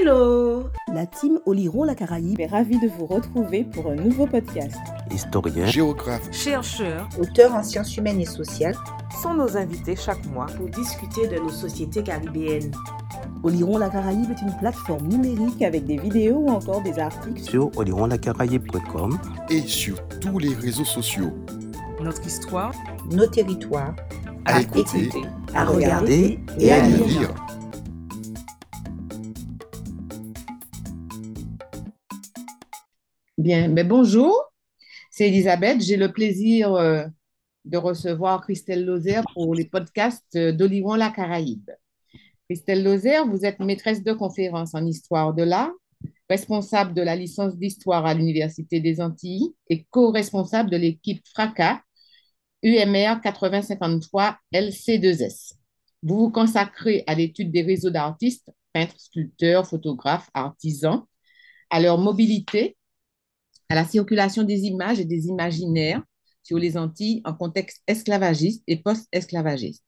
Hello. La team Oliron la Caraïbe est ravie de vous retrouver pour un nouveau podcast. Historien, géographe, chercheur, auteur en sciences humaines et sociales. Sont nos invités chaque mois pour discuter de nos sociétés caribéennes. Oliron la Caraïbe est une plateforme numérique avec des vidéos ou encore des articles sur olironlacaraïbe.com et sur tous les réseaux sociaux. Notre histoire, nos territoires, à, à écouter, écouter, à regarder et à lire. Bien, mais bonjour, c'est Elisabeth. J'ai le plaisir euh, de recevoir Christelle Lozer pour les podcasts d'Oliron la Caraïbe. Christelle Lozer, vous êtes maîtresse de conférences en histoire de l'art, responsable de la licence d'histoire à l'Université des Antilles et co-responsable de l'équipe FRACA UMR 8053 LC2S. Vous vous consacrez à l'étude des réseaux d'artistes, peintres, sculpteurs, photographes, artisans, à leur mobilité à la circulation des images et des imaginaires sur les Antilles en contexte esclavagiste et post-esclavagiste.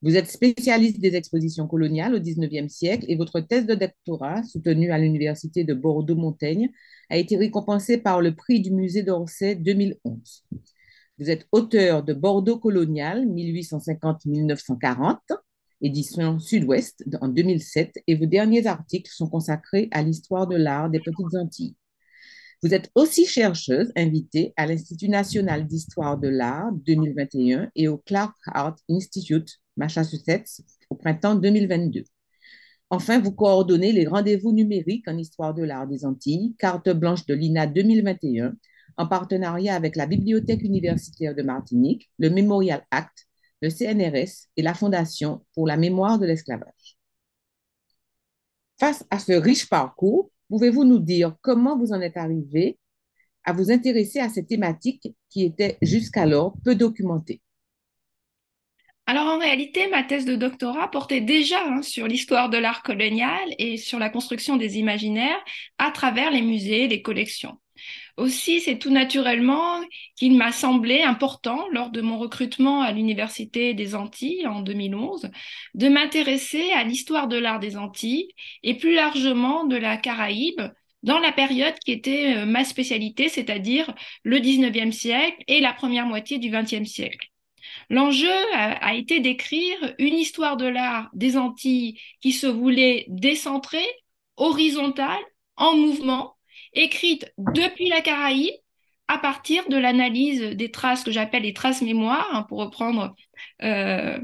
Vous êtes spécialiste des expositions coloniales au XIXe siècle et votre thèse de doctorat, soutenue à l'Université de Bordeaux-Montaigne, a été récompensée par le prix du musée d'Orsay 2011. Vous êtes auteur de Bordeaux colonial 1850-1940, édition Sud-Ouest en 2007, et vos derniers articles sont consacrés à l'histoire de l'art des Petites Antilles. Vous êtes aussi chercheuse invitée à l'Institut national d'histoire de l'art 2021 et au Clark Art Institute, Massachusetts, au printemps 2022. Enfin, vous coordonnez les rendez-vous numériques en histoire de l'art des Antilles, carte blanche de l'INA 2021, en partenariat avec la Bibliothèque universitaire de Martinique, le Memorial Act, le CNRS et la Fondation pour la mémoire de l'esclavage. Face à ce riche parcours, Pouvez-vous nous dire comment vous en êtes arrivé à vous intéresser à cette thématique qui était jusqu'alors peu documentée? Alors en réalité, ma thèse de doctorat portait déjà hein, sur l'histoire de l'art colonial et sur la construction des imaginaires à travers les musées, les collections. Aussi, c'est tout naturellement qu'il m'a semblé important, lors de mon recrutement à l'Université des Antilles en 2011, de m'intéresser à l'histoire de l'art des Antilles et plus largement de la Caraïbe dans la période qui était euh, ma spécialité, c'est-à-dire le 19e siècle et la première moitié du 20e siècle. L'enjeu a, été d'écrire une histoire de l'art des Antilles qui se voulait décentrée, horizontale, en mouvement, écrite depuis la Caraïbe à partir de l'analyse des traces que j'appelle les traces mémoires, hein, pour reprendre euh,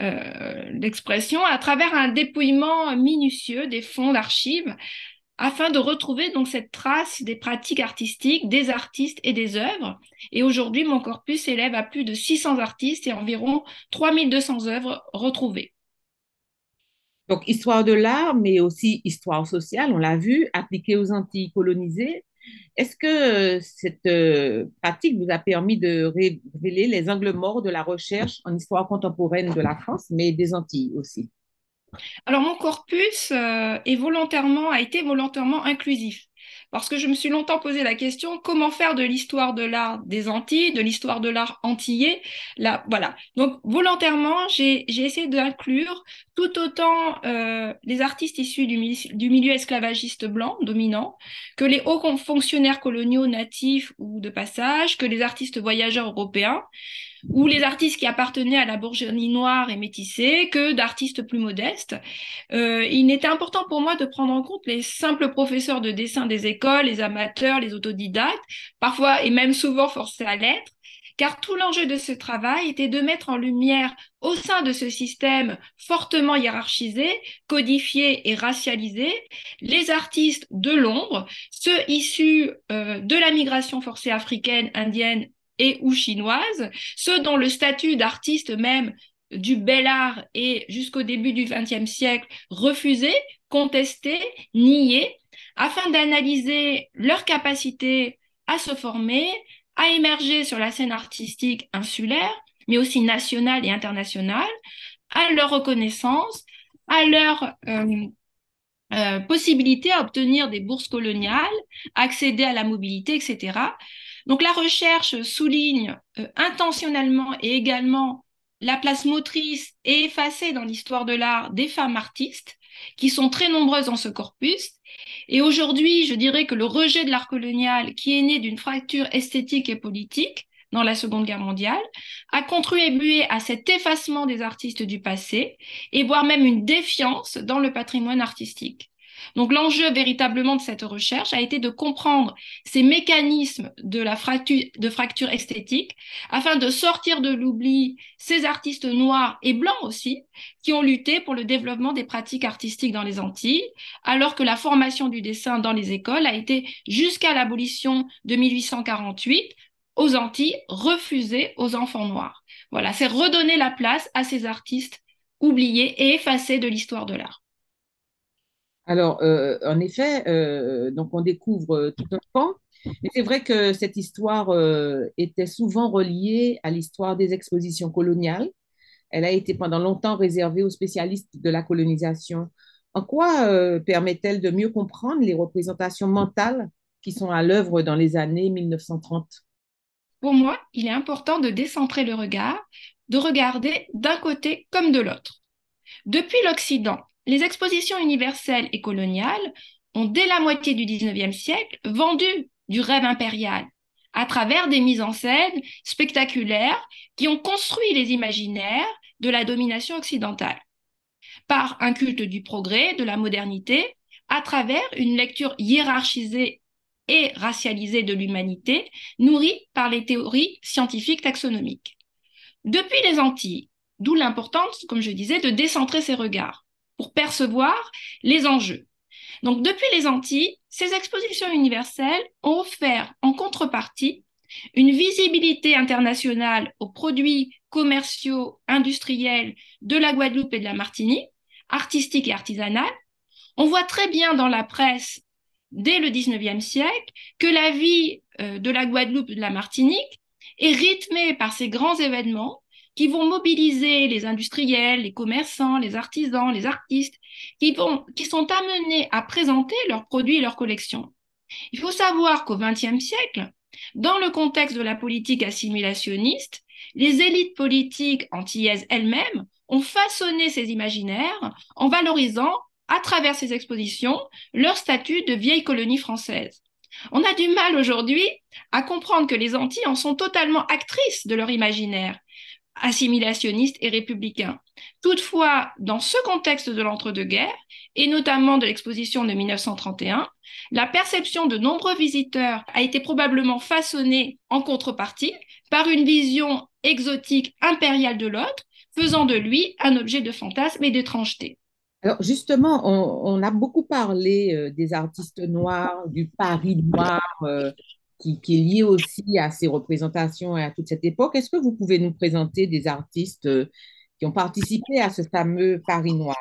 euh, l'expression, à travers un dépouillement minutieux des fonds d'archives, afin de retrouver donc cette trace des pratiques artistiques, des artistes et des œuvres. Et aujourd'hui, mon corpus s'élève à plus de 600 artistes et environ 3200 œuvres retrouvées. Donc, histoire de l'art, mais aussi histoire sociale, on l'a vu, appliquée aux Antilles colonisées. Est-ce que euh, cette euh, pratique vous a permis de révéler les angles morts de la recherche en histoire contemporaine de la France, mais des Antilles aussi? Alors, mon corpus euh, est a été volontairement inclusif parce que je me suis longtemps posé la question comment faire de l'histoire de l'art des Antilles, de l'histoire de l'art antillais. Là, voilà. Donc volontairement, j'ai essayé d'inclure tout autant euh, les artistes issus du, du, milieu esclavagiste blanc dominant que les hauts fonctionnaires coloniaux natifs ou de passage, que les artistes voyageurs européens ou les artistes qui appartenaient à la bourgeoisie noire et métissée que d'artistes plus modestes. Euh, il était important pour moi de prendre en compte les simples professeurs de dessin des écoles, les amateurs, les autodidactes, parfois et même souvent forcés à l'être, car tout l'enjeu de ce travail était de mettre en lumière au sein de ce système fortement hiérarchisé, codifié et racialisé, les artistes de l'ombre, ceux issus euh, de la migration forcée africaine, indienne et ou chinoises, ceux dont le statut d'artiste même du bel art est jusqu'au début du XXe siècle refusé, contesté, nié, afin d'analyser leur capacité à se former, à émerger sur la scène artistique insulaire, mais aussi nationale et internationale, à leur reconnaissance, à leur euh, euh, possibilité à obtenir des bourses coloniales, accéder à la mobilité, etc. Donc la recherche souligne euh, intentionnellement et également la place motrice et effacée dans l'histoire de l'art des femmes artistes, qui sont très nombreuses dans ce corpus. Et aujourd'hui, je dirais que le rejet de l'art colonial, qui est né d'une fracture esthétique et politique, dans la Seconde Guerre mondiale, a contribué à cet effacement des artistes du passé et voire même une défiance dans le patrimoine artistique. Donc l'enjeu véritablement de cette recherche a été de comprendre ces mécanismes de fracture, fracture esthétique afin de sortir de l'oubli ces artistes noirs et blancs aussi qui ont lutté pour le développement des pratiques artistiques dans les Antilles, alors que la formation du dessin dans les écoles a été jusqu'à l'abolition de 1848 aux Antilles refusée aux enfants noirs. Voilà, c'est redonner la place à ces artistes oubliés et effacés de l'histoire de l'art. Alors, euh, en effet, euh, donc on découvre euh, tout un pan, mais c'est vrai que cette histoire était souvent reliée à l'histoire des expositions coloniales. Elle a été pendant longtemps réservée aux spécialistes de la colonisation. En quoi permet-elle de mieux comprendre les représentations mentales qui sont à l'œuvre dans les années 1930 Pour moi, il est important de décentrer le regard, de regarder d'un côté comme de l'autre. Depuis l'Occident, les expositions universelles et coloniales ont, dès la moitié du XIXe siècle, vendu du rêve impérial à travers des mises en scène spectaculaires qui ont construit les imaginaires de la domination occidentale par un culte du progrès, de la modernité, à travers une lecture hiérarchisée et racialisée de l'humanité, nourrie par les théories scientifiques taxonomiques. Depuis les Antilles, d'où l'importance, comme je disais, de décentrer ses regards pour percevoir les enjeux. Donc, depuis les Antilles, ces expositions universelles ont offert en contrepartie une visibilité internationale aux produits commerciaux, industriels de la Guadeloupe et de la Martinique, artistiques et artisanales. On voit très bien dans la presse, dès le 19e siècle, que la vie euh, de la Guadeloupe et de la Martinique est rythmée par ces grands événements qui vont mobiliser les industriels, les commerçants, les artisans, les artistes, qui, vont, qui sont amenés à présenter leurs produits et leurs collections. Il faut savoir qu'au XXe siècle, dans le contexte de la politique assimilationniste, les élites politiques antillaises elles-mêmes ont façonné ces imaginaires en valorisant, à travers ces expositions, leur statut de vieille colonie française. On a du mal aujourd'hui à comprendre que les Antilles en sont totalement actrices de leur imaginaire assimilationniste et républicain. Toutefois, dans ce contexte de l'entre-deux-guerres, et notamment de l'exposition de 1931, la perception de nombreux visiteurs a été probablement façonnée en contrepartie par une vision exotique impériale de l'autre, faisant de lui un objet de fantasme et d'étrangeté. Alors justement, on, a beaucoup parlé euh, des artistes noirs, du Paris noir, euh, qui, est lié aussi à ces représentations et à toute cette époque. Est-ce que vous pouvez nous présenter des artistes euh, qui ont participé à ce fameux Paris noir?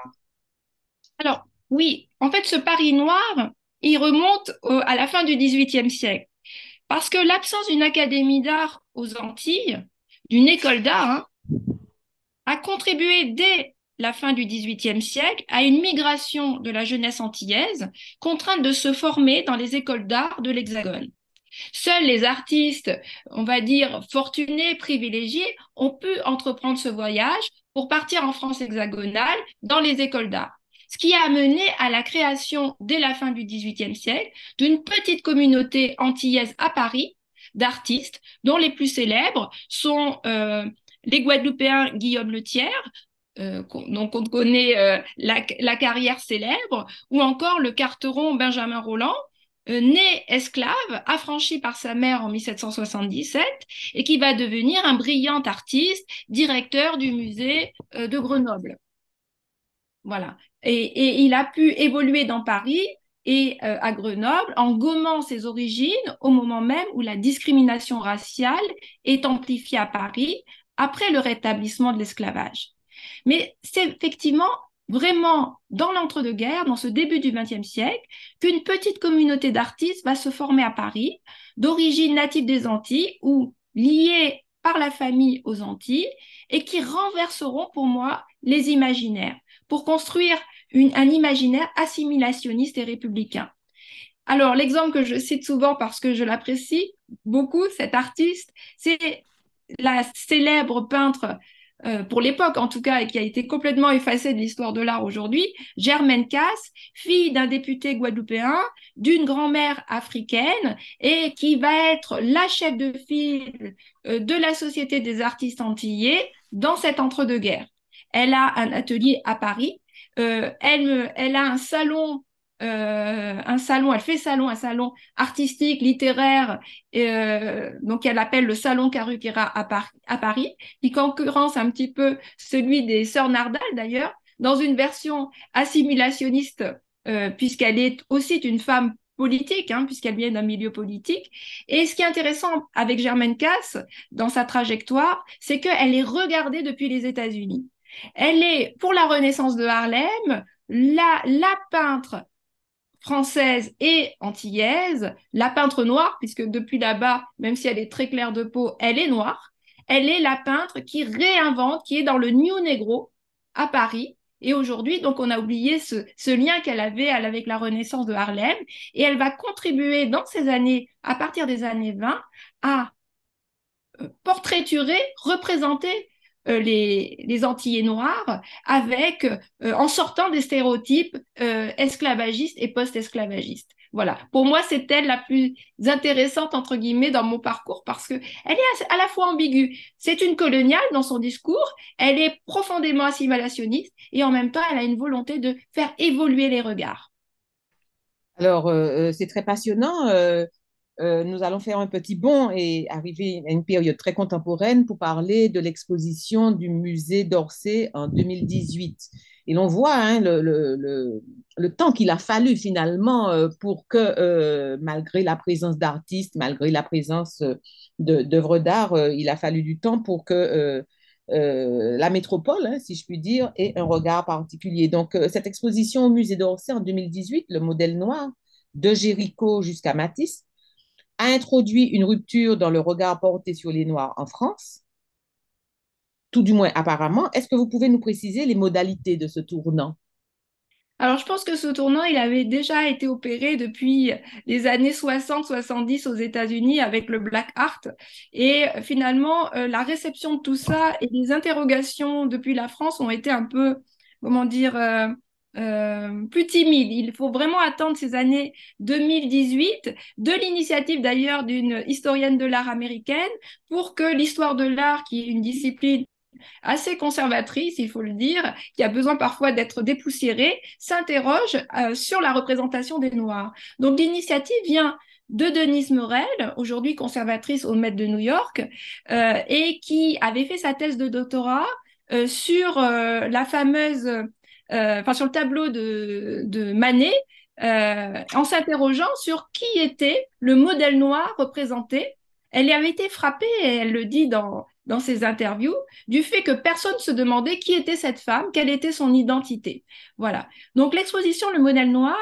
Alors, oui, en fait, ce Paris noir, il remonte à la fin du XVIIIe siècle. Parce que l'absence d'une académie d'art aux Antilles, d'une école d'art, hein, a contribué dès la fin du XVIIIe siècle à une migration de la jeunesse antillaise, contrainte de se former dans les écoles d'art de l'Hexagone. Seuls les artistes, on va dire, fortunés, privilégiés, ont pu entreprendre ce voyage pour partir en France hexagonale dans les écoles d'art. Ce qui a mené à la création, dès la fin du XVIIIe siècle, d'une petite communauté antillaise à Paris d'artistes, dont les plus célèbres sont euh, les Guadeloupéens Guillaume Le euh, dont on connaît euh, la, la, carrière célèbre, ou encore le carteron Benjamin Roland, né esclave, affranchi par sa mère en 1777, et qui va devenir un brillant artiste, directeur du musée euh, de Grenoble. Voilà. Et, il a pu évoluer dans Paris et euh, à Grenoble en gommant ses origines au moment même où la discrimination raciale est amplifiée à Paris après le rétablissement de l'esclavage. Mais c'est effectivement vraiment dans l'entre-deux-guerres, dans ce début du XXe siècle, qu'une petite communauté d'artistes va se former à Paris, d'origine native des Antilles ou liée par la famille aux Antilles, et qui renverseront pour moi les imaginaires, pour construire un imaginaire assimilationniste et républicain. Alors, l'exemple que je cite souvent parce que je l'apprécie beaucoup, cet artiste, c'est la célèbre peintre euh, pour l'époque en tout cas, et qui a été complètement effacée de l'histoire de l'art aujourd'hui, Germaine Cass, fille d'un député guadeloupéen, d'une grand-mère africaine, et qui va être la chef de file euh, de la Société des artistes antillais dans cet entre-deux-guerres. Elle a un atelier à Paris, euh, elle, elle a un salon euh, un salon, elle fait salon, un salon artistique, littéraire, euh, donc elle appelle le salon Carukera à, à, Paris, qui concurrence un petit peu celui des sœurs Nardal d'ailleurs, dans une version assimilationniste, euh, puisqu'elle est aussi une femme politique, hein, puisqu'elle vient d'un milieu politique. Et ce qui est intéressant avec Germaine Cass, dans sa trajectoire, c'est qu'elle est regardée depuis les États-Unis. Elle est, pour la Renaissance de Harlem, la, la peintre française et antillaise, la peintre noire, puisque depuis là-bas, même si elle est très claire de peau, elle est noire. Elle est la peintre qui réinvente, qui est dans le New Negro à Paris. Et aujourd'hui, donc, on a oublié ce, ce lien qu'elle avait avec la Renaissance de Harlem. Et elle va contribuer dans ces années, à partir des années 20, à euh, portraiturer, représenter les, les, Antillais noirs avec, euh, en sortant des stéréotypes euh, esclavagistes et post-esclavagistes. Voilà. Pour moi, c'est elle la plus intéressante, entre guillemets, dans mon parcours parce qu'elle est à la fois ambiguë. C'est une coloniale dans son discours, elle est profondément assimilationniste et en même temps, elle a une volonté de faire évoluer les regards. Alors, c'est très passionnant. Euh, nous allons faire un petit bond et arriver à une période très contemporaine pour parler de l'exposition du musée d'Orsay en 2018. Et l'on voit hein, le, le, le, temps qu'il a fallu finalement euh, pour que, euh, malgré la présence d'artistes, malgré la présence d'œuvres d'art, il a fallu du temps pour que la métropole, hein, si je puis dire, ait un regard particulier. Donc, cette exposition au musée d'Orsay en 2018, le modèle noir, de Géricault jusqu'à Matisse, a introduit une rupture dans le regard porté sur les Noirs en France, tout du moins apparemment. Est-ce que vous pouvez nous préciser les modalités de ce tournant? Alors, je pense que ce tournant, il avait déjà été opéré depuis les années 60-70 aux États-Unis avec le Black Art. Et finalement, euh, la réception de tout ça et les interrogations depuis la France ont été un peu, comment dire, euh, euh, plus timide. Il faut vraiment attendre ces années 2018, de l'initiative d'ailleurs d'une historienne de l'art américaine, pour que l'histoire de l'art, qui est une discipline assez conservatrice, il faut le dire, qui a besoin parfois d'être dépoussiérée, s'interroge euh, sur la représentation des Noirs. Donc l'initiative vient de Denise Morel, aujourd'hui conservatrice au Met de New York, euh, et qui avait fait sa thèse de doctorat sur la fameuse enfin sur le tableau de, Manet, euh, en s'interrogeant sur qui était le modèle noir représenté. Elle avait été frappée, et elle le dit dans, dans ses interviews, du fait que personne se demandait qui était cette femme, quelle était son identité. Voilà. Donc l'exposition Le modèle noir,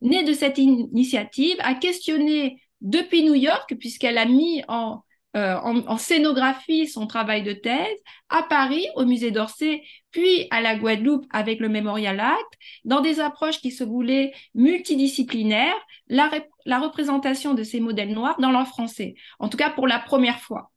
née de cette initiative, a questionné depuis New York, puisqu'elle a mis en, euh, en, scénographie son travail de thèse, à Paris, au musée d'Orsay, puis à la Guadeloupe avec le Memorial Act, dans des approches qui se voulaient multidisciplinaires, la, la représentation de ces modèles noirs dans l'art français, en tout cas pour la première fois.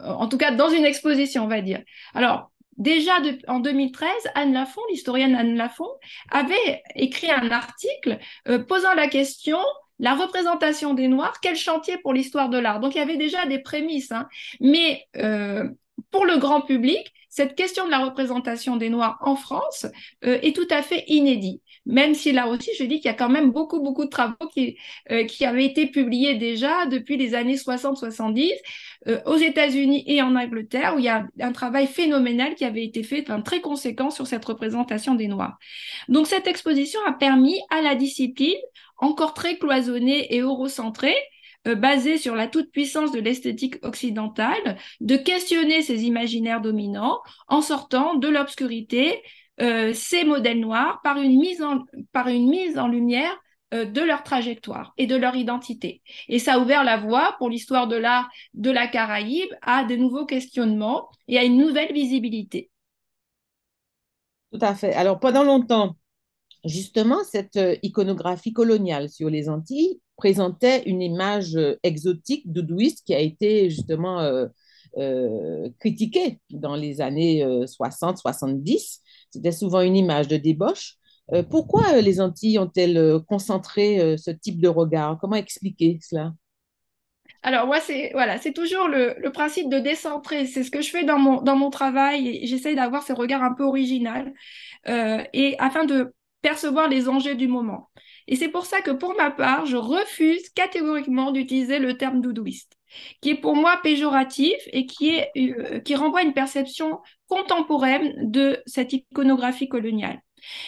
Euh, en tout cas, dans une exposition, on va dire. Alors, Déjà en 2013, Anne Lafont, l'historienne Anne Lafont, avait écrit un article euh, posant la question la représentation des Noirs, quel chantier pour l'histoire de l'art. Donc il y avait déjà des prémices, hein. mais euh, pour le grand public, cette question de la représentation des Noirs en France euh, est tout à fait inédite. Même si là aussi, je dis qu'il y a quand même beaucoup, beaucoup de travaux qui, euh, qui avaient été publiés déjà depuis les années 60-70 aux États-Unis et en Angleterre, où il y a un travail phénoménal qui avait été fait, enfin, très conséquent sur cette représentation des Noirs. Donc cette exposition a permis à la discipline encore très cloisonné et eurocentré, euh, basé sur la toute-puissance de l'esthétique occidentale, de questionner ces imaginaires dominants en sortant de l'obscurité euh, ces modèles noirs par une mise en, par une mise en lumière euh, de leur trajectoire et de leur identité. Et ça a ouvert la voie pour l'histoire de l'art de la Caraïbe à de nouveaux questionnements et à une nouvelle visibilité. Tout à fait. Alors pendant longtemps, Justement, cette euh, iconographie coloniale sur les Antilles présentait une image euh, exotique, doudouiste, qui a été justement euh, critiquée dans les années 60-70. C'était souvent une image de débauche. pourquoi les Antilles ont-elles concentré ce type de regard? Comment expliquer cela? Alors, moi, c'est voilà, c'est toujours le, principe de décentrer. C'est ce que je fais dans mon, dans mon travail j'essaye d'avoir ce regard un peu original et afin de percevoir les enjeux du moment. Et c'est pour ça que pour ma part, je refuse catégoriquement d'utiliser le terme doudouiste, qui est pour moi péjoratif et qui, euh, qui renvoie à une perception contemporaine de cette iconographie coloniale.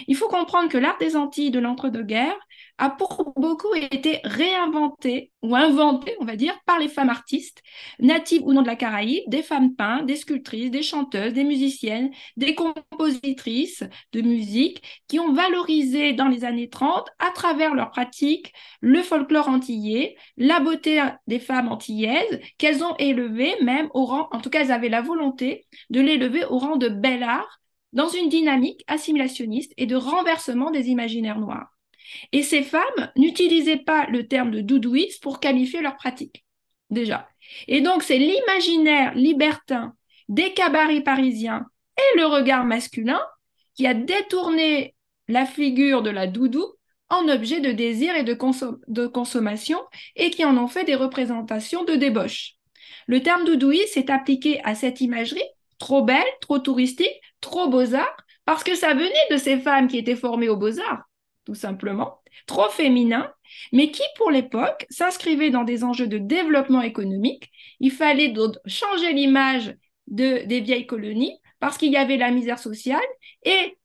Il faut comprendre que l'art des Antilles de l'entre-deux-guerres a pour beaucoup été réinventé ou inventé, on va dire, par les femmes artistes, natives ou non de la Caraïbe, des femmes peintres, des sculptrices, des chanteuses, des musiciennes, des compositrices de musique qui ont valorisé dans les années 30, à travers leurs pratiques, le folklore antillais, la beauté des femmes antillaises, qu'elles ont élevé même au rang, en tout cas elles avaient la volonté de l'élever au rang de bel art dans une dynamique assimilationniste et de renversement des imaginaires noirs. Et ces femmes n'utilisaient pas le terme de doudouiste pour qualifier leur pratique, déjà. Et donc, c'est l'imaginaire libertin des cabarets parisiens et le regard masculin qui a détourné la figure de la doudou en objet de désir et de, consommation et qui en ont fait des représentations de débauche. Le terme doudouiste s'est appliqué à cette imagerie trop belle, trop touristique, trop beaux-arts, parce que ça venait de ces femmes qui étaient formées aux beaux-arts, tout simplement, trop féminins, mais qui, pour l'époque, s'inscrivaient dans des enjeux de développement économique. Il fallait donc changer l'image de, des vieilles colonies, parce qu'il y avait la misère sociale, et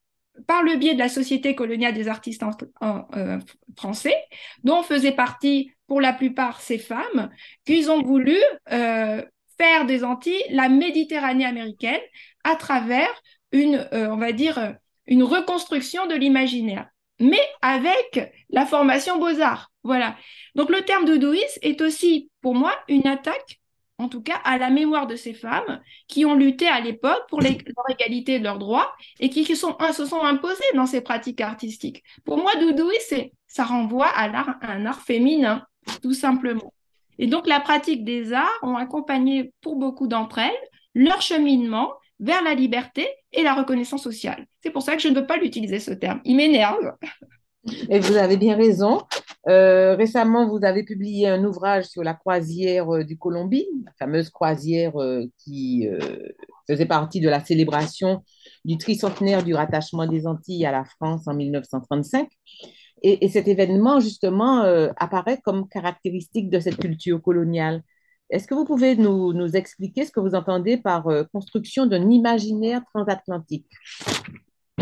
par le biais de la Société coloniale des artistes euh, français, dont faisaient partie pour la plupart ces femmes, qu'ils ont voulu euh, faire des Antilles la Méditerranée américaine à travers une, euh, on va dire, une reconstruction de l'imaginaire, mais avec la formation beaux-arts. Voilà. Donc le terme de est aussi, pour moi, une attaque, en tout cas, à la mémoire de ces femmes qui ont lutté à l'époque pour leur égalité et leurs droits et qui, se sont imposées dans ces pratiques artistiques. Pour moi, Doudouis, ça renvoie à, à un art féminin, tout simplement. Et donc, la pratique des arts ont accompagné pour beaucoup d'entre elles leur cheminement vers la liberté et la reconnaissance sociale. C'est pour ça que je ne veux pas l'utiliser ce terme. Il m'énerve. Et vous avez bien raison. Euh, récemment, vous avez publié un ouvrage sur la croisière euh, du Colombie, la fameuse croisière euh, qui faisait partie de la célébration du tricentenaire du rattachement des Antilles à la France en 1935. Et, cet événement, justement, apparaît comme caractéristique de cette culture coloniale. Est-ce que vous pouvez nous, expliquer ce que vous entendez par euh, construction d'un imaginaire transatlantique?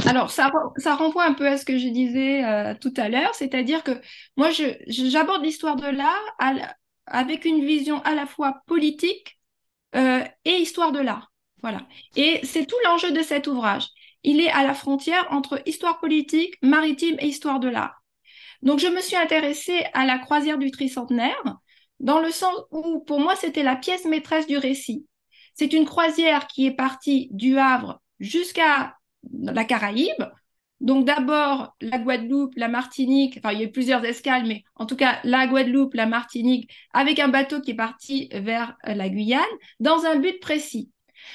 Alors, ça, ça, renvoie un peu à ce que je disais euh, tout à l'heure, c'est-à-dire que moi, j'aborde l'histoire de l'art avec une vision à la fois politique euh, et histoire de l'art. Voilà. Et c'est tout l'enjeu de cet ouvrage. Il est à la frontière entre histoire politique, maritime et histoire de l'art. Donc, je me suis intéressée à la croisière du tricentenaire, dans le sens où, pour moi, c'était la pièce maîtresse du récit. C'est une croisière qui est partie du Havre jusqu'à la Caraïbe. Donc d'abord la Guadeloupe, la Martinique, enfin il y a eu plusieurs escales, mais en tout cas la Guadeloupe, la Martinique, avec un bateau qui est parti vers la Guyane, dans un but précis.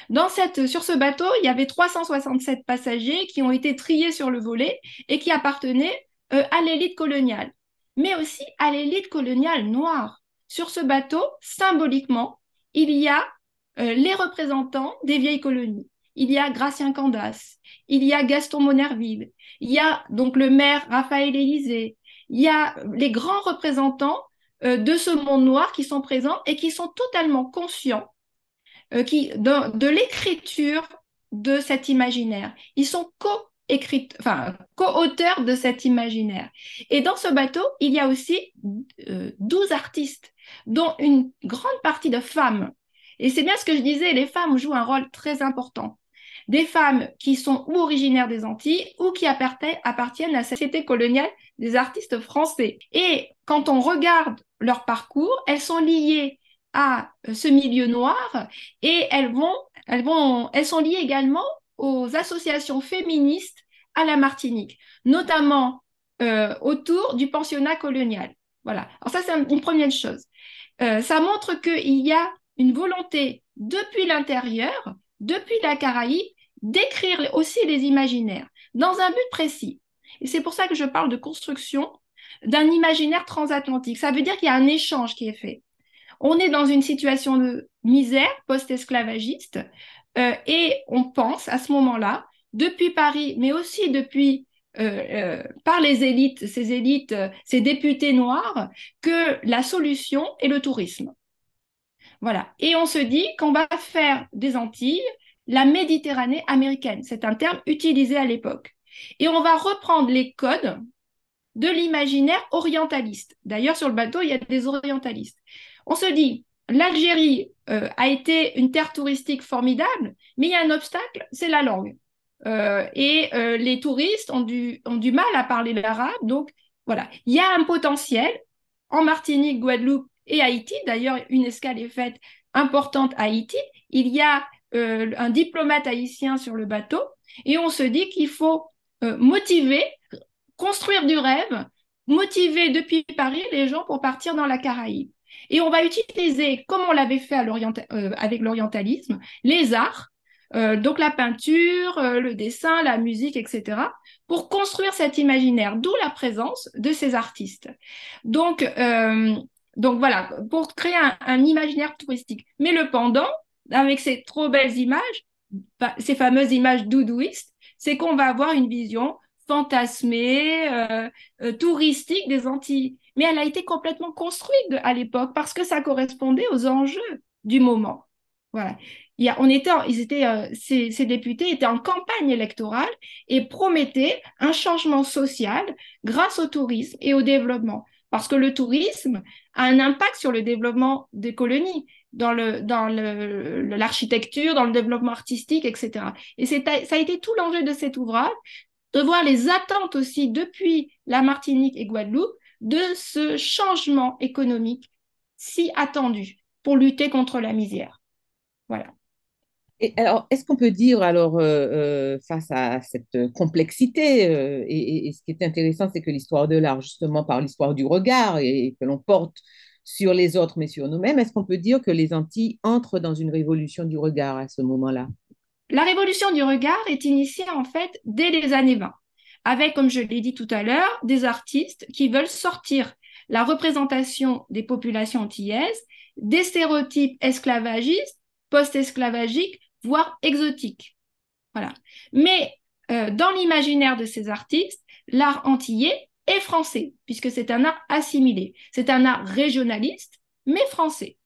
Dans cette, sur ce bateau, il y avait 367 passagers qui ont été triés sur le volet et qui appartenaient euh, à l'élite coloniale, mais aussi à l'élite coloniale noire. Sur ce bateau, symboliquement, il y a euh, les représentants des vieilles colonies. Il y a Gratien Candas, il y a Gaston Monerville, il y a donc le maire Raphaël Élysée, il y a les grands représentants euh, de ce monde noir qui sont présents et qui sont totalement conscients euh, de, l'écriture de cet imaginaire. Ils sont co écrite, enfin, de cet imaginaire. Et dans ce bateau, il y a aussi euh, 12 artistes, dont une grande partie de femmes. Et c'est bien ce que je disais, les femmes jouent un rôle très important. Des femmes qui sont ou originaires des Antilles ou qui appartiennent à la société coloniale des artistes français. Et quand on regarde leur parcours, elles sont liées à euh, ce milieu noir et elles vont, elles vont, elles sont liées également aux associations féministes à la Martinique, notamment euh, autour du pensionnat colonial. Voilà. Alors ça, c'est une première chose. Euh, ça montre qu'il y a une volonté depuis l'intérieur, depuis la Caraïbe, d'écrire aussi les imaginaires dans un but précis. Et c'est pour ça que je parle de construction d'un imaginaire transatlantique. Ça veut dire qu'il y a un échange qui est fait. On est dans une situation de misère post-esclavagiste euh, et on pense à ce moment-là, depuis Paris, mais aussi depuis euh, euh, par les élites, ces élites, ces députés noirs, que la solution est le tourisme. Voilà. Et on se dit qu'on va faire des Antilles la Méditerranée américaine. C'est un terme utilisé à l'époque. Et on va reprendre les codes de l'imaginaire orientaliste. D'ailleurs, sur le bateau, il y a des orientalistes. On se dit, l'Algérie euh, a été une terre touristique formidable, mais il y a un obstacle, c'est la langue. Euh, et euh, les touristes ont du, ont du mal à parler l'arabe. Donc, voilà, il y a un potentiel en Martinique, Guadeloupe et Haïti. D'ailleurs, une escale est faite importante à Haïti. Il y a un diplomate haïtien sur le bateau et on se dit qu'il faut motiver, construire du rêve, motiver depuis Paris les gens pour partir dans la Caraïbe. Et on va utiliser, comme on l'avait fait euh, avec l'orientalisme, les arts, euh, donc la peinture, euh, le dessin, la musique, etc., pour construire cet imaginaire, d'où la présence de ces artistes. Donc, donc voilà, pour créer un, imaginaire touristique. Mais le pendant, avec ces trop belles images, bah, ces fameuses images doudouistes, c'est qu'on va avoir une vision fantasmée, touristique des Antilles mais elle a été complètement construite à l'époque parce que ça correspondait aux enjeux du moment. Voilà. Il y a, on était, ils étaient, euh, ces, ces, députés étaient en campagne électorale et promettaient un changement social grâce au tourisme et au développement. Parce que le tourisme a un impact sur le développement des colonies, dans le dans l'architecture, dans le développement artistique, etc. Et c'est ça a été tout l'enjeu de cet ouvrage, de voir les attentes aussi depuis la Martinique et Guadeloupe de ce changement économique si attendu pour lutter contre la misère. Voilà. Et alors, est-ce qu'on peut dire, alors, euh, euh, face à cette complexité, euh, et, ce qui est intéressant, c'est que l'histoire de l'art, justement, par l'histoire du regard, et, que l'on porte sur les autres, mais sur nous-mêmes, est-ce qu'on peut dire que les Antilles entrent dans une révolution du regard à ce moment-là? La révolution du regard est initiée, en fait, dès les années 20 avec, comme je l'ai dit tout à l'heure, des artistes qui veulent sortir la représentation des populations antillaises des stéréotypes esclavagistes, post-esclavagiques, voire exotiques. Voilà. Mais euh, dans l'imaginaire de ces artistes, l'art antillais est français, puisque c'est un art assimilé. C'est un art régionaliste, mais français.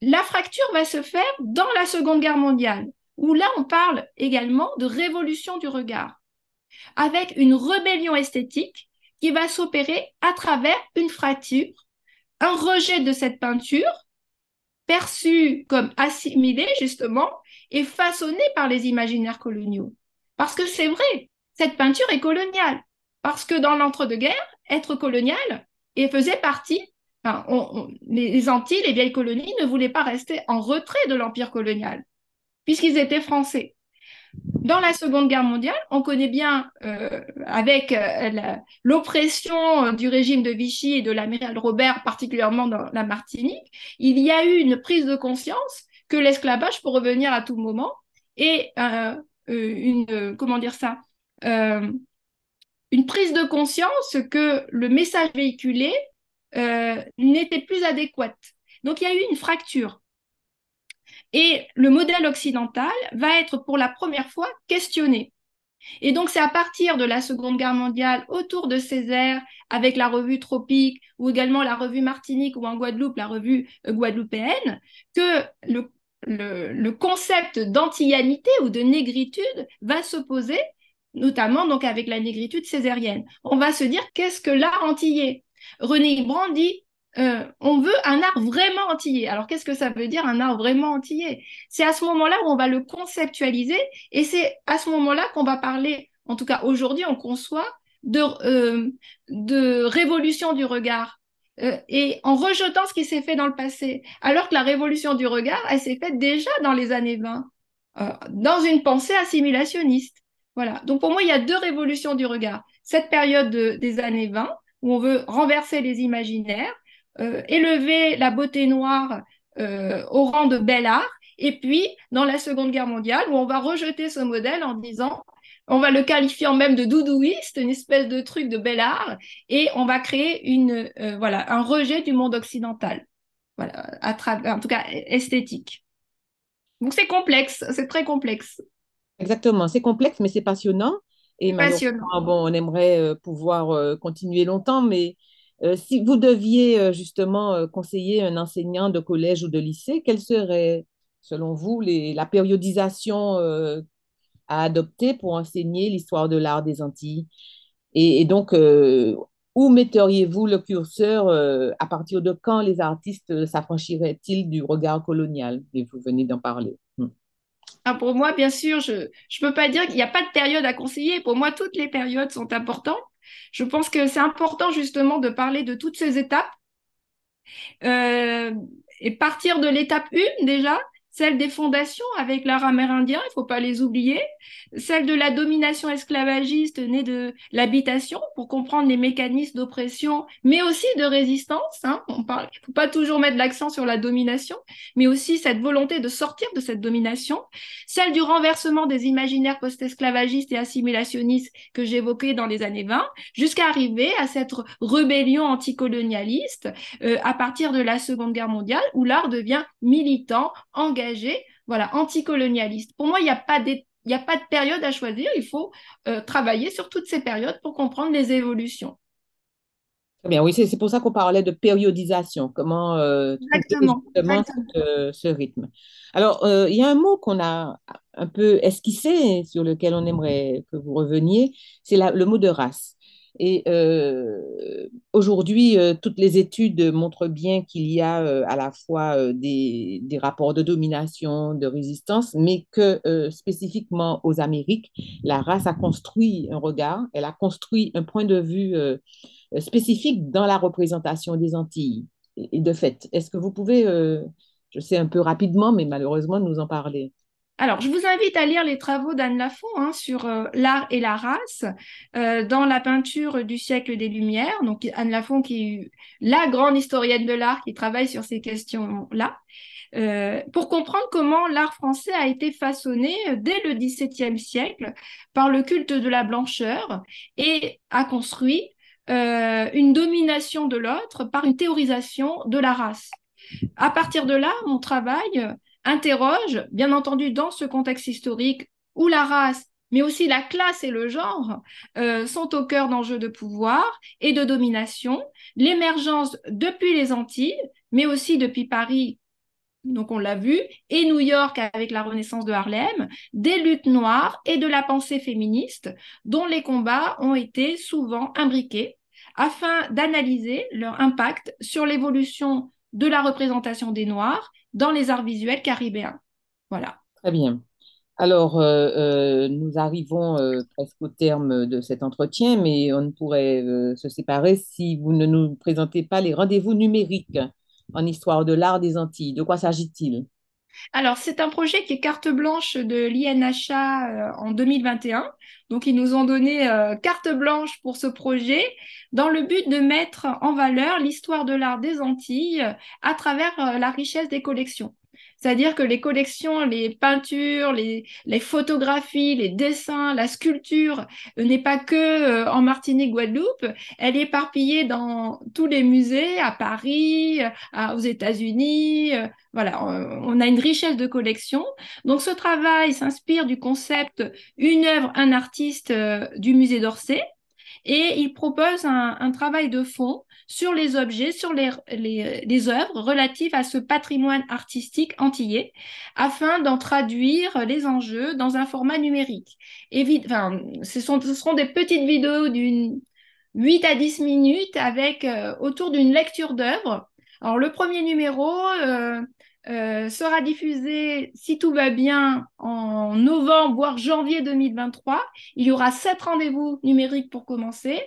La fracture va se faire dans la Seconde Guerre mondiale, où là on parle également de révolution du regard avec une rébellion esthétique qui va s'opérer à travers une fracture, un rejet de cette peinture perçue comme assimilée justement et façonnée par les imaginaires coloniaux. Parce que c'est vrai, cette peinture est coloniale. Parce que dans l'entre-deux-guerres, être colonial et faisait partie, les Antilles, les vieilles colonies ne voulaient pas rester en retrait de l'empire colonial, puisqu'ils étaient français. Dans la Seconde Guerre mondiale, on connaît bien, euh, avec euh, l'oppression du régime de Vichy et de l'amiral Robert, particulièrement dans la Martinique, il y a eu une prise de conscience que l'esclavage peut revenir à tout moment et euh, comment dire ça, une prise de conscience que le message véhiculé n'était plus adéquat. Donc il y a eu une fracture et le modèle occidental va être pour la première fois questionné. Et donc, c'est à partir de la Seconde Guerre mondiale, autour de Césaire, avec la revue Tropique, ou également la revue Martinique, ou en Guadeloupe, la revue euh, guadeloupéenne, que le, concept d'antillanité ou de négritude va s'opposer, notamment donc avec la négritude césarienne. On va se dire, qu'est-ce que l'art antillais? René Brand dit, euh, on veut un art vraiment antillais. Alors, qu'est-ce que ça veut dire un art vraiment antillais C'est à ce moment-là où on va le conceptualiser et c'est à ce moment-là qu'on va parler, en tout cas aujourd'hui, on conçoit de, euh, de révolution du regard. Euh, et en rejetant ce qui s'est fait dans le passé, alors que la révolution du regard, elle s'est faite déjà dans les années 20, dans une pensée assimilationniste. Voilà. Donc pour moi, il y a deux révolutions du regard. Cette période des années 20, où on veut renverser les imaginaires, euh, élever la beauté noire au rang de bel art. Et puis, dans la Seconde Guerre mondiale, où on va rejeter ce modèle en disant, on va le qualifier même de doudouiste, une espèce de truc de bel art, et on va créer une, voilà, un rejet du monde occidental, voilà, à travers, en tout cas esthétique. Donc c'est complexe, c'est très complexe. Exactement, c'est complexe, mais c'est passionnant. Et passionnant. Bon, on aimerait euh, pouvoir euh, continuer longtemps, mais euh, si vous deviez justement conseiller un enseignant de collège ou de lycée, quelle serait, selon vous, la périodisation à adopter pour enseigner l'histoire de l'art des Antilles? Et, donc, où metteriez-vous le curseur À partir de quand les artistes s'affranchiraient-ils du regard colonial? Et vous venez d'en parler. Hmm. Ah, pour moi, bien sûr, je ne peux pas dire qu'il n'y a pas de période à conseiller. Pour moi, toutes les périodes sont importantes. Je pense que c'est important justement de parler de toutes ces étapes euh, et partir de l'étape 1 déjà, celle des fondations avec l'art amérindien, il ne faut pas les oublier, celle de la domination esclavagiste née de l'habitation pour comprendre les mécanismes d'oppression, mais aussi de résistance. Hein. On il ne faut pas toujours mettre l'accent sur la domination, mais aussi cette volonté de sortir de cette domination, celle du renversement des imaginaires post-esclavagistes et assimilationnistes que j'évoquais dans les années 20, jusqu'à arriver à cette rébellion anticolonialiste euh, à partir de la Seconde Guerre mondiale, où l'art devient militant, engagé voilà, anticolonialiste. Pour moi, il n'y a pas il n'y a pas de période à choisir, il faut euh, travailler sur toutes ces périodes pour comprendre les évolutions. Très bien, oui, c'est pour ça qu'on parlait de périodisation, comment euh, exactement, euh, ce rythme. Alors, il y a un mot qu'on a un peu esquissé, sur lequel on aimerait que vous reveniez, c'est le mot de race. Et euh, aujourd'hui, euh, toutes les études montrent bien qu'il y a euh, à la fois des, des, rapports de domination, de résistance, mais que spécifiquement aux Amériques, la race a construit un regard, elle a construit un point de vue spécifique dans la représentation des Antilles. Et de fait, est-ce que vous pouvez, je sais un peu rapidement, mais malheureusement, nous en parler? Alors, je vous invite à lire les travaux d'Anne Lafont hein, sur euh, l'art et la race euh, dans la peinture du siècle des Lumières. Donc, Anne Lafont, qui est la grande historienne de l'art qui travaille sur ces questions-là, euh, pour comprendre comment l'art français a été façonné dès le XVIIe siècle par le culte de la blancheur et a construit une domination de l'autre par une théorisation de la race. À partir de là, mon travail interroge, bien entendu, dans ce contexte historique où la race, mais aussi la classe et le genre euh, sont au cœur d'enjeux de pouvoir et de domination, l'émergence depuis les Antilles, mais aussi depuis Paris, donc on l'a vu, et New York avec la renaissance de Harlem, des luttes noires et de la pensée féministe dont les combats ont été souvent imbriqués afin d'analyser leur impact sur l'évolution de la représentation des Noirs dans les arts visuels caribéens. Voilà. Très bien. Alors, euh, euh, nous arrivons euh, presque au terme de cet entretien, mais on ne pourrait se séparer si vous ne nous présentez pas les rendez-vous numériques en histoire de l'art des Antilles. De quoi s'agit-il? Alors, c'est un projet qui est carte blanche de l'INHA en 2021. Donc, ils nous ont donné carte blanche pour ce projet dans le but de mettre en valeur l'histoire de l'art des Antilles à travers la richesse des collections. C'est-à-dire que les collections, les peintures, les, photographies, les dessins, la sculpture euh, n'est pas que euh, en Martinique, Guadeloupe, elle est éparpillée dans tous les musées, à Paris, aux États-Unis. Euh, voilà, on a une richesse de collections. Donc ce travail s'inspire du concept une œuvre, un artiste du musée d'Orsay et il propose un, travail de fond sur les objets, sur les, œuvres relatives à ce patrimoine artistique antillais, afin d'en traduire les enjeux dans un format numérique. enfin, ce, sont, ce seront des petites vidéos d'une 8 à 10 minutes avec euh, autour d'une lecture d'œuvres. Alors le premier numéro, euh, euh, sera diffusé, si tout va bien, en novembre, voire janvier 2023. Il y aura sept rendez-vous numériques pour commencer.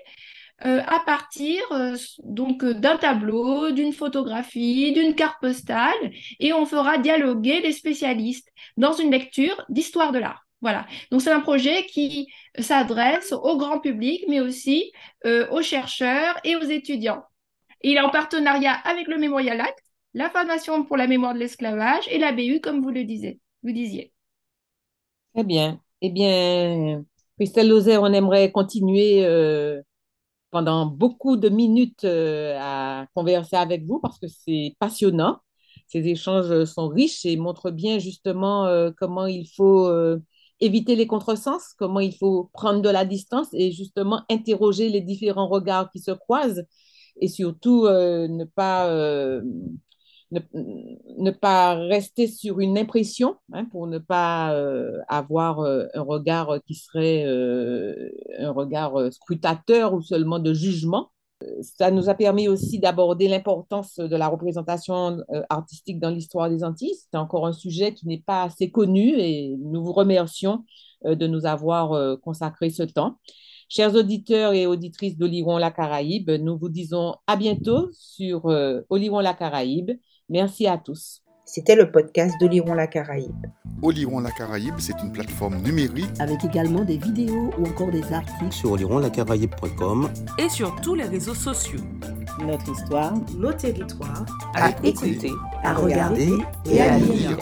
Euh, à partir euh, donc d'un tableau, d'une photographie, d'une carte postale, et on fera dialoguer les spécialistes dans une lecture d'histoire de l'art. Voilà. Donc c'est un projet qui s'adresse au grand public, mais aussi aux chercheurs et aux étudiants. il est en partenariat avec le Memorial Act, la Fondation pour la mémoire de l'esclavage et la BU, comme vous le disiez. Vous disiez. Très bien. Eh bien, Christelle Lozère, on aimerait continuer euh, pendant beaucoup de minutes euh, à converser avec vous parce que c'est passionnant. Ces échanges sont riches et montrent bien justement euh, comment il faut éviter les contresens, comment il faut prendre de la distance et justement interroger les différents regards qui se croisent et surtout ne pas ne, pas rester sur une impression hein, pour ne pas euh, avoir euh, un regard qui serait euh, un regard scrutateur ou seulement de jugement. Ça nous a permis aussi d'aborder l'importance de la représentation artistique dans l'histoire des Antilles. C'est encore un sujet qui n'est pas assez connu et nous vous remercions de nous avoir consacré ce temps. Chers auditeurs et auditrices d'Oliron la Caraïbe, nous vous disons à bientôt sur Oliron la Caraïbe. Merci à tous. C'était le podcast d'Oliron la Caraïbe. Oliron la Caraïbe, c'est une plateforme numérique avec également des vidéos ou encore des articles sur olironlacaraïbe.com et sur tous les réseaux sociaux. Notre histoire, nos territoires, à, à écouter, à regarder et à lire.